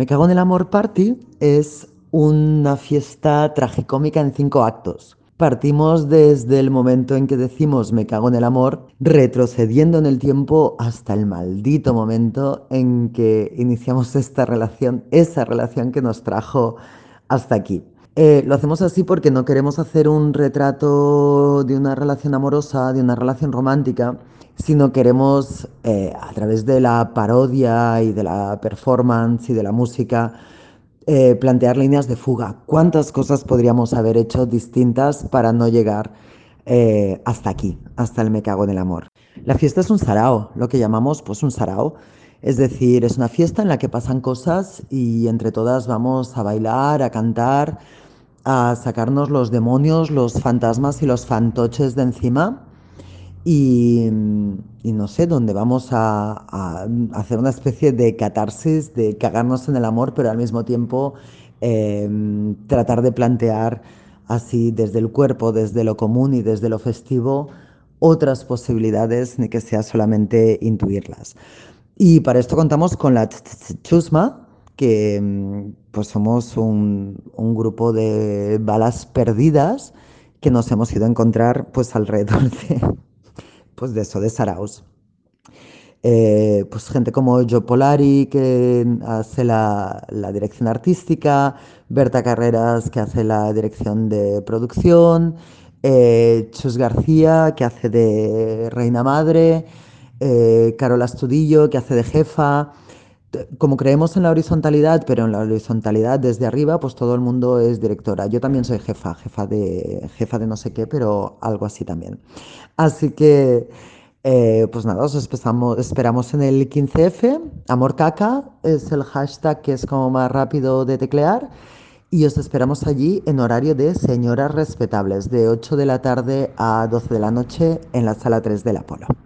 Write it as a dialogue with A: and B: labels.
A: Me cago en el amor party es una fiesta tragicómica en cinco actos. Partimos desde el momento en que decimos me cago en el amor, retrocediendo en el tiempo hasta el maldito momento en que iniciamos esta relación, esa relación que nos trajo hasta aquí. Eh, lo hacemos así porque no queremos hacer un retrato de una relación amorosa, de una relación romántica, sino queremos, eh, a través de la parodia y de la performance y de la música, eh, plantear líneas de fuga. ¿Cuántas cosas podríamos haber hecho distintas para no llegar eh, hasta aquí, hasta el me cago en el amor? La fiesta es un sarao, lo que llamamos pues un sarao. Es decir, es una fiesta en la que pasan cosas y entre todas vamos a bailar, a cantar, a sacarnos los demonios, los fantasmas y los fantoches de encima y, no sé, dónde vamos a, hacer una especie de catarsis, de cagarnos en el amor, pero al mismo tiempo em, tratar de plantear así desde el cuerpo, desde lo común y desde lo festivo, otras posibilidades, ni que sea solamente intuirlas. Y para esto contamos con la Chusma, que em, pues somos un, un grupo de balas perdidas que nos hemos ido a encontrar pues alrededor de pues de eso, de Saraos. Eh, pues gente como Joe Polari, que hace la, dirección artística, Berta Carreras, que hace la dirección de producción, eh, Chus García, que hace de Reina Madre, eh, Carola Astudillo, que hace de jefa. Como creemos en la horizontalidad, pero en la horizontalidad desde arriba, pues todo el mundo es directora. Yo también soy jefa, jefa de, jefa de no sé qué, pero algo así también. Así que, eh, pues nada, os esperamos, en el 15F. Amor caca es el hashtag que es como más rápido de teclear. Y os esperamos allí en horario de señoras respetables, de 8 de la tarde a 12 de la noche en la sala 3 del Apolo.